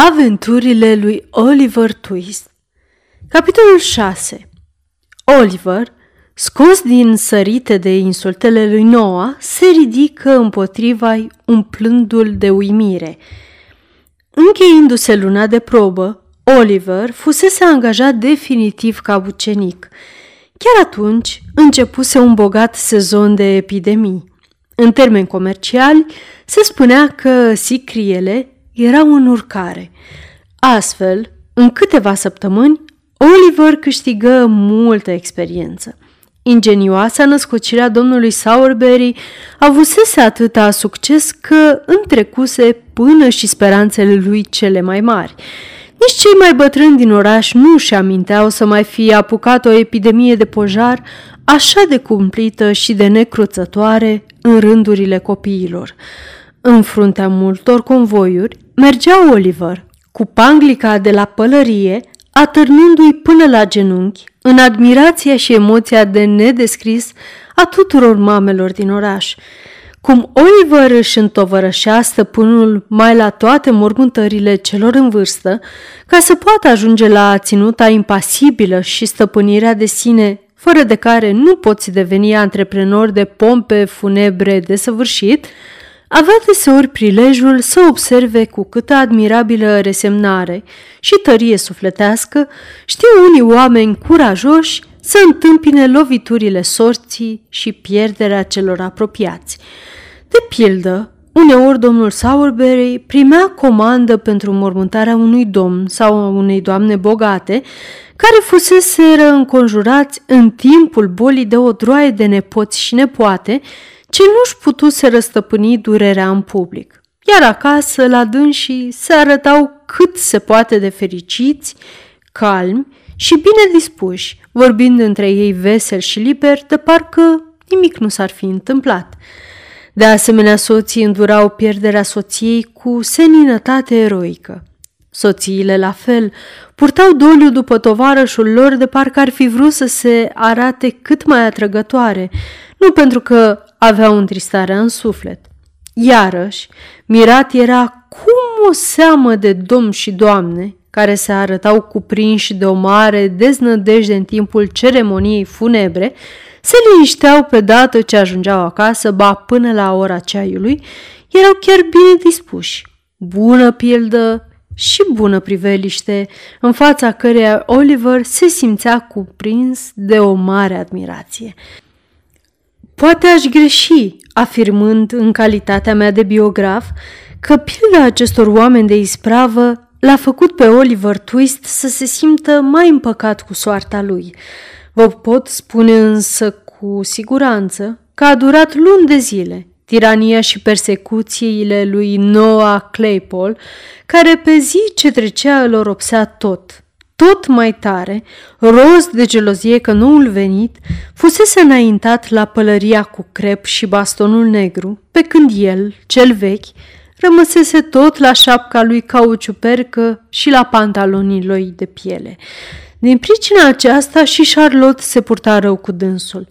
Aventurile lui Oliver Twist Capitolul 6 Oliver, scos din sărite de insultele lui Noah, se ridică împotriva umplându-l de uimire. Încheindu-se luna de probă, Oliver fusese angajat definitiv ca ucenic. Chiar atunci începuse un bogat sezon de epidemii. În termeni comerciali, se spunea că sicriele erau în urcare. Astfel, în câteva săptămâni, Oliver câștigă multă experiență. Ingenioasa născocirea domnului Sowerberry avusese atâta succes că întrecuse până și speranțele lui cele mai mari. Nici cei mai bătrâni din oraș nu și aminteau să mai fie apucat o epidemie de pojar așa de cumplită și de necruțătoare în rândurile copiilor. În fruntea multor convoiuri mergea Oliver, cu panglica de la pălărie, atârnându-i până la genunchi, în admirația și emoția de nedescris a tuturor mamelor din oraș. Cum Oliver își întovărășea stăpânul mai la toate mormântările celor în vârstă, ca să poată ajunge la ținuta impasibilă și stăpânirea de sine, fără de care nu poți deveni antreprenor de pompe funebre desăvârșit, avea deseori prilejul să observe cu câtă admirabilă resemnare și tărie sufletească știu unii oameni curajoși să întâmpine loviturile sorții și pierderea celor apropiați. De pildă, uneori domnul Sowerberry primea comandă pentru mormântarea unui domn sau a unei doamne bogate, care fuseseră înconjurați în timpul bolii de o droaie de nepoți și nepoate, ce nu-și putuse răstăpâni durerea în public. Iar acasă, la dânsii, se arătau cât se poate de fericiți, calmi și bine dispuși, vorbind între ei vesel și liber, de parcă nimic nu s-ar fi întâmplat. De asemenea, soții îndurau pierderea soției cu seninătate eroică. Soțiile, la fel, purtau doliu după tovarășul lor de parcă ar fi vrut să se arate cât mai atrăgătoare, nu pentru că aveau întristarea în suflet. Iarăși, mirat era cum o seamă de domn și doamne, care se arătau cuprinși de o mare deznădejde în timpul ceremoniei funebre, se linișteau pe dată ce ajungeau acasă, ba până la ora ceaiului, erau chiar bine dispuși. Bună pildă și bună priveliște, în fața căreia Oliver se simțea cuprins de o mare admirație. Poate aș greși, afirmând în calitatea mea de biograf, că pilda acestor oameni de ispravă l-a făcut pe Oliver Twist să se simtă mai împăcat cu soarta lui. Vă pot spune însă cu siguranță că a durat luni de zile tirania și persecuțiile lui Noah Claypole, care pe zi ce trecea îl oropsea tot, tot mai tare, roz de gelozie că noul venit fusese înaintat la pălăria cu crep și bastonul negru, pe când el, cel vechi, rămăsese tot la șapca lui cauciupercă și la pantalonii lui de piele. Din pricina aceasta și Charlotte se purta rău cu dânsul.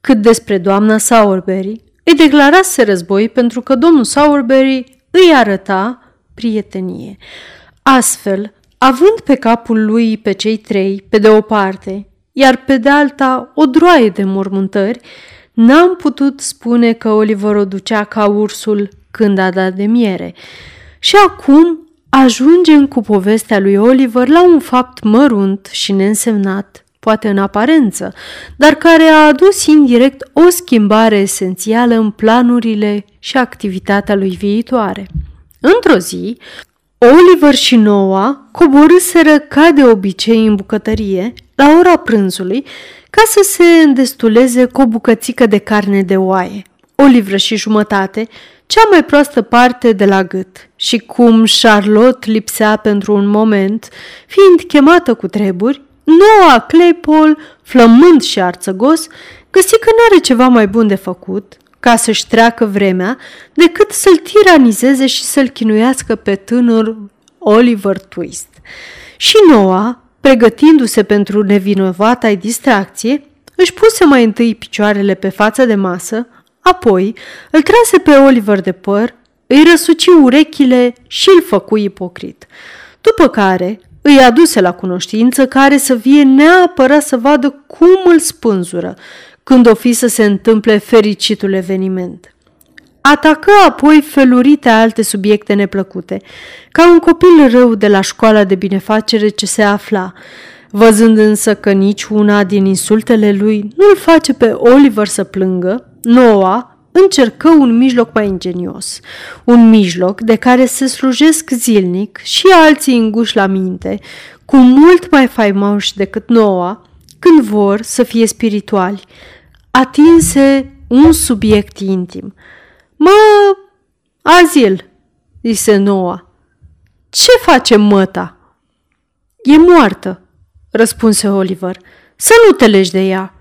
Cât despre doamna Sowerberry, îi declarase război pentru că domnul Sowerberry îi arăta prietenie. Astfel, având pe capul lui pe cei trei, pe de o parte, iar pe de alta o droaie de mormântări, n-am putut spune că Oliver o ducea ca ursul când a dat de miere. Și acum ajungem cu povestea lui Oliver la un fapt mărunt și neînsemnat, poate în aparență, dar care a adus indirect o schimbare esențială în planurile și activitatea lui viitoare. Într-o zi, Oliver și Noah coborâseră ca de obicei în bucătărie, la ora prânzului, ca să se îndestuleze cu o bucățică de carne de oaie, o livră și jumătate, cea mai proastă parte de la gât. Și cum Charlotte lipsea pentru un moment, fiind chemată cu treburi, Noah Claypole, flămând și arțăgos, găsi că nu are ceva mai bun de făcut ca să-și treacă vremea, decât să-l tiranizeze și să-l chinuiască pe tânăr Oliver Twist. Și Noah, pregătindu-se pentru nevinovata distracție, își puse mai întâi picioarele pe față de masă, apoi îl trase pe Oliver de păr, îi răsuci urechile și îl făcu ipocrit. după care îi aduse la cunoștință care să vie neapărat să vadă cum îl spânzură când o fi să se întâmple fericitul eveniment. Atacă apoi felurite alte subiecte neplăcute, ca un copil rău de la școala de binefacere ce se afla, văzând însă că nici una din insultele lui nu-l face pe Oliver să plângă, Noa încercă un mijloc mai ingenios, un mijloc de care se slujesc zilnic și alții înguși la minte, cu mult mai faimoși decât Noa, când vor să fie spirituali. Atinse un subiect intim. Mă, Azil, zise Noa, ce face măta? E moartă, răspunse Oliver. Să nu te legi de ea.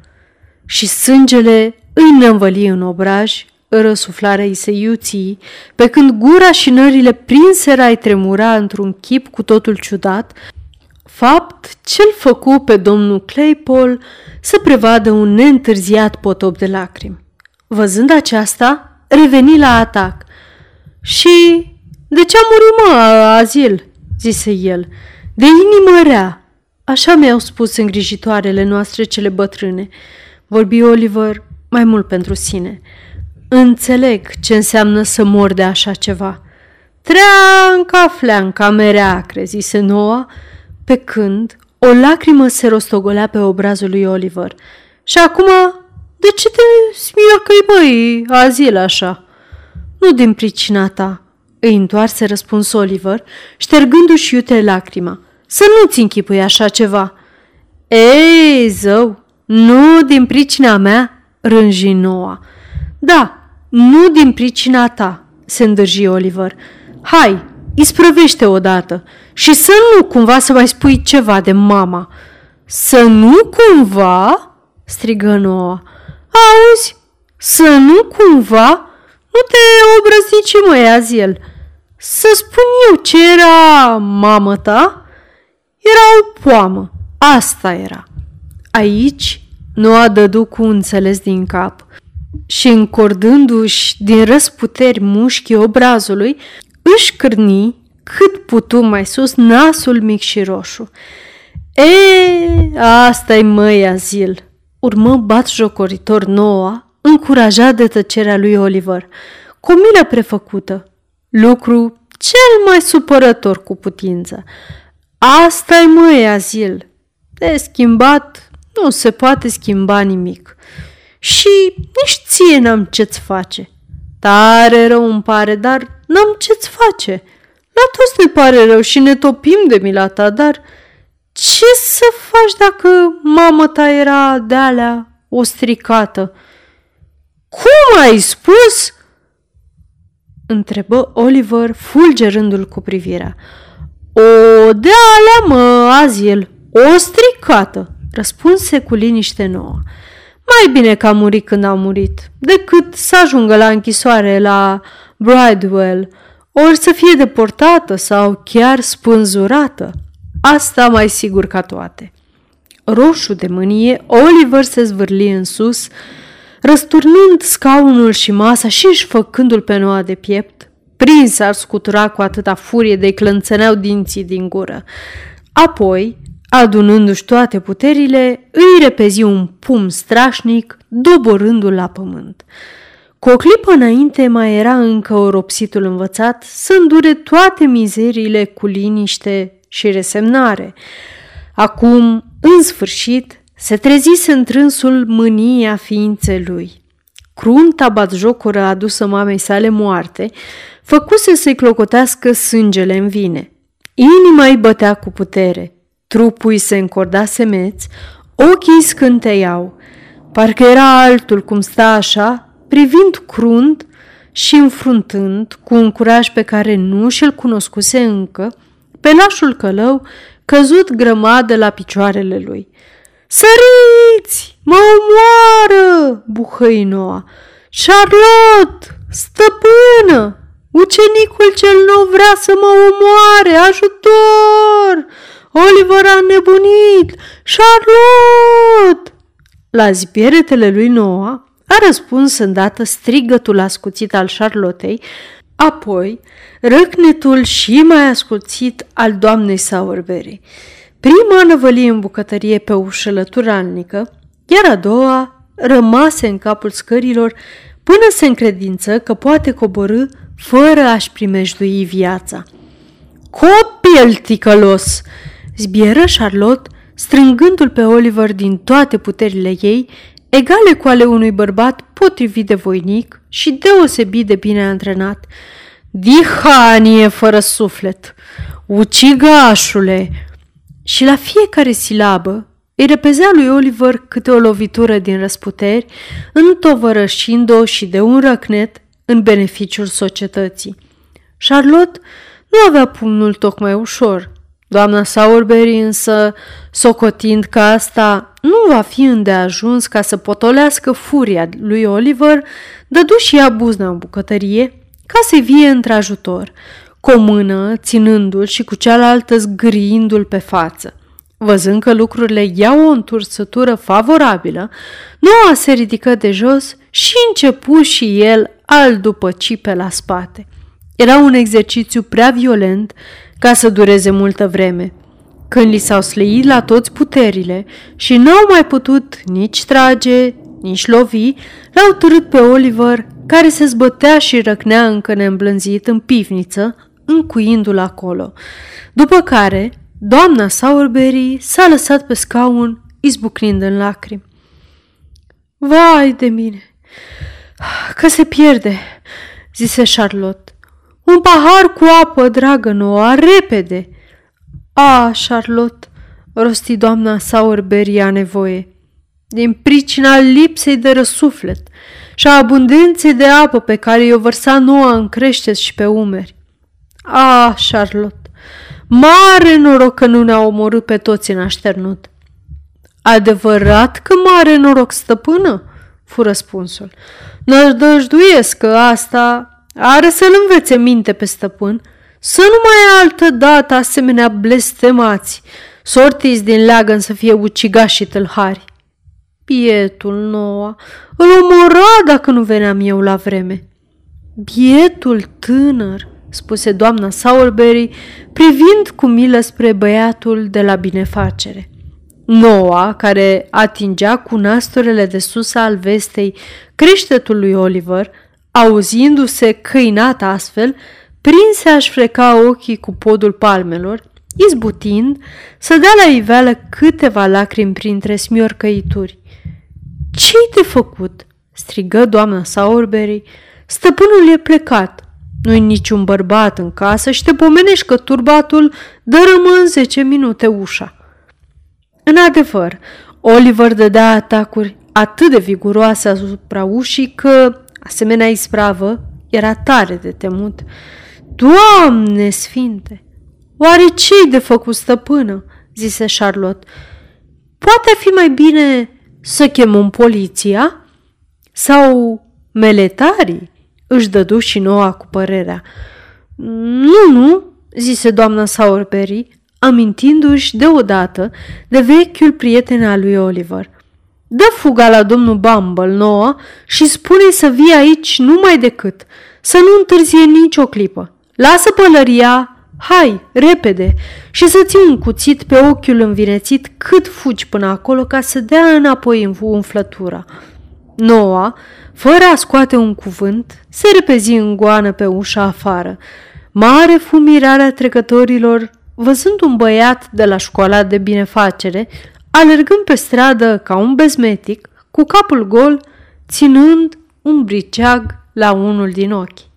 Și sângele îi năvăli în obraj, răsuflarea îi se iuții, pe când gura și nările prinseră ai tremura într-un chip cu totul ciudat, fapt ce-l făcu pe domnul Claypole să prevadă un neîntârziat potop de lacrimi. Văzând aceasta, reveni la atac. Și de ce a murit mă, Azil?" zise el. De inimă rea. Așa mi-au spus îngrijitoarele noastre cele bătrâne. Vorbi Oliver mai mult pentru sine. Înțeleg ce înseamnă să mor de așa ceva. Treanca fleanca merea, crezise Noa, pe când o lacrimă se rostogolea pe obrazul lui Oliver. Și acum, de ce te smiocăi, băi, azil așa? Nu din pricina ta, îi întoarse răspuns Oliver, ștergându-și iute lacrima. Să nu-ți închipui așa ceva. Ei, zău, nu din pricina mea, rânji Noa. Da, nu din pricina ta, se îndârji Oliver. Hai, isprăvește odată și să nu cumva să mai spui ceva de mama. Să nu cumva? strigă Noa. Auzi, să nu cumva? Nu te obrăzi ce mă Aziel. Să spun eu ce era mamă ta? Era o poamă. Asta era. Aici nu a dădu cu înțeles din cap și încordându-și din răsputeri mușchii obrazului, își cârni cât putu mai sus nasul mic și roșu. E, asta-i măi azil, urmă bat jocoritor noua, încurajat de tăcerea lui Oliver, cu o milă prefăcută, lucru cel mai supărător cu putință. Asta-i măi azil, de schimbat nu se poate schimba nimic. Și nici ție n-am ce-ți face. Tare rău îmi pare, dar n-am ce-ți face. La toți ne pare rău și ne topim de mila ta, dar ce să faci dacă mama ta era de alea o stricată? Cum ai spus? Întrebă Oliver, fulgerându-l cu privirea. O de alea, mă, Aziel, o stricată, răspunse cu liniște nouă. Mai bine că a murit când a murit, decât să ajungă la închisoare la Bridewell, ori să fie deportată sau chiar spânzurată. Asta mai sigur ca toate. Roșu de mânie, Oliver se zvârli în sus, răsturnând scaunul și masa și își făcându-l pe noua de piept, prins ar scutura cu atâta furie de clănțăneau dinții din gură. Apoi, Adunându-și toate puterile, îi repezi un pum strașnic, doborându-l la pământ. Cu o clipă înainte mai era încă oropsitul învățat să îndure toate mizeriile cu liniște și resemnare. Acum, în sfârșit, se trezise întrânsul mânia ființei lui. Crunta batjocură adusă mamei sale moarte, făcuse să-i clocotească sângele în vine. Inima îi bătea cu putere – Trupul se încorda semeț, ochii scânteiau. Parcă era altul cum sta așa, privind crunt și înfruntând, cu un curaj pe care nu și-l cunoscuse încă, pe lașul călău căzut grămadă la picioarele lui. Săriți! Mă omoară! buhăi Noa. Charlotte! Stăpână! Ucenicul cel nou vrea să mă omoare! Ajutor! Oliver a nebunit! Charlotte! La zbieretele lui Noah a răspuns îndată strigătul ascuțit al Charlottei, Apoi, răcnetul și mai asculțit al doamnei Sauerberry. Prima năvălie în bucătărie pe ușă lăturalnică, iar a doua rămase în capul scărilor până se încredință că poate coborâ fără a-și primejdui viața. Copil ticălos! zbieră Charlotte, strângându-l pe Oliver din toate puterile ei, egale cu ale unui bărbat potrivit de voinic și deosebit de bine antrenat. Dihanie fără suflet! Ucigașule! Și la fiecare silabă îi repezea lui Oliver câte o lovitură din răsputeri, întovărășind-o și de un răcnet în beneficiul societății. Charlotte nu avea pumnul tocmai ușor. Doamna Sauerberry însă, socotind că asta nu va fi îndeajuns ca să potolească furia lui Oliver, dădu și ea buzna în bucătărie ca să-i vie într-ajutor, cu o mână ținându-l și cu cealaltă zgâriindu-l pe față. Văzând că lucrurile iau o întursătură favorabilă, Noa se ridică de jos și începu și el al după cipe la spate. Era un exercițiu prea violent ca să dureze multă vreme. Când li s-au slăit la toți puterile și n-au mai putut nici trage, nici lovi, l-au târât pe Oliver, care se zbătea și răcnea încă neîmblânzit în pivniță, încuindu-l acolo. După care, doamna Sowerberry s-a lăsat pe scaun, izbucnind în lacrimi. Vai de mine! Că se pierde, zise Charlotte. Un pahar cu apă, dragă nouă, repede! A, Charlotte, rosti doamna Sauerberry a nevoie. Din pricina lipsei de răsuflet și a abundenței de apă pe care i-o vărsa noua în creșteți și pe umeri. A, Charlotte, mare noroc că nu ne-a omorât pe toți în așternut. Adevărat că mare noroc, stăpână? fu răspunsul. Nădăjduiesc că asta are să-l învețe minte pe stăpân, să nu mai altă dată asemenea blestemați, sortiți din leagăn să fie ucigași și tâlhari. Bietul Noa, îl omora dacă nu veneam eu la vreme. Bietul tânăr, spuse doamna Sowerberry, privind cu milă spre băiatul de la binefacere. Noa, care atingea cu nasturele de sus al vestei creștetul lui Oliver, auzindu-se căinat astfel, prinse a-și freca ochii cu podul palmelor, izbutind să dea la iveală câteva lacrimi printre smiorcăituri. Ce-i de făcut?" strigă doamna Sauerberry. Stăpânul e plecat. Nu-i niciun bărbat în casă și te pomenești că turbatul dărâmă în zece minute ușa. În adevăr, Oliver dădea atacuri atât de viguroase asupra ușii că, asemenea ispravă, era tare de temut. Doamne sfinte! Oare ce-i de făcut stăpână? zise Charlotte. Poate fi mai bine să chemăm poliția? Sau meletarii? Își dădu și noua cu părerea. Nu, nu, zise doamna Sauerberry, amintindu-și deodată de vechiul prieten al lui Oliver. Dă fuga la domnul Bumble nouă și spune să vii aici numai decât, să nu întârzie nicio clipă. Lasă pălăria, hai, repede, și să ții un cuțit pe ochiul învinețit cât fugi până acolo ca să dea înapoi în umflătura. Noa, fără a scoate un cuvânt, se repezi în goană pe ușa afară. Mare fumirarea trecătorilor văzând un băiat de la școala de binefacere, alergând pe stradă ca un bezmetic, cu capul gol, ținând un briceag la unul din ochi.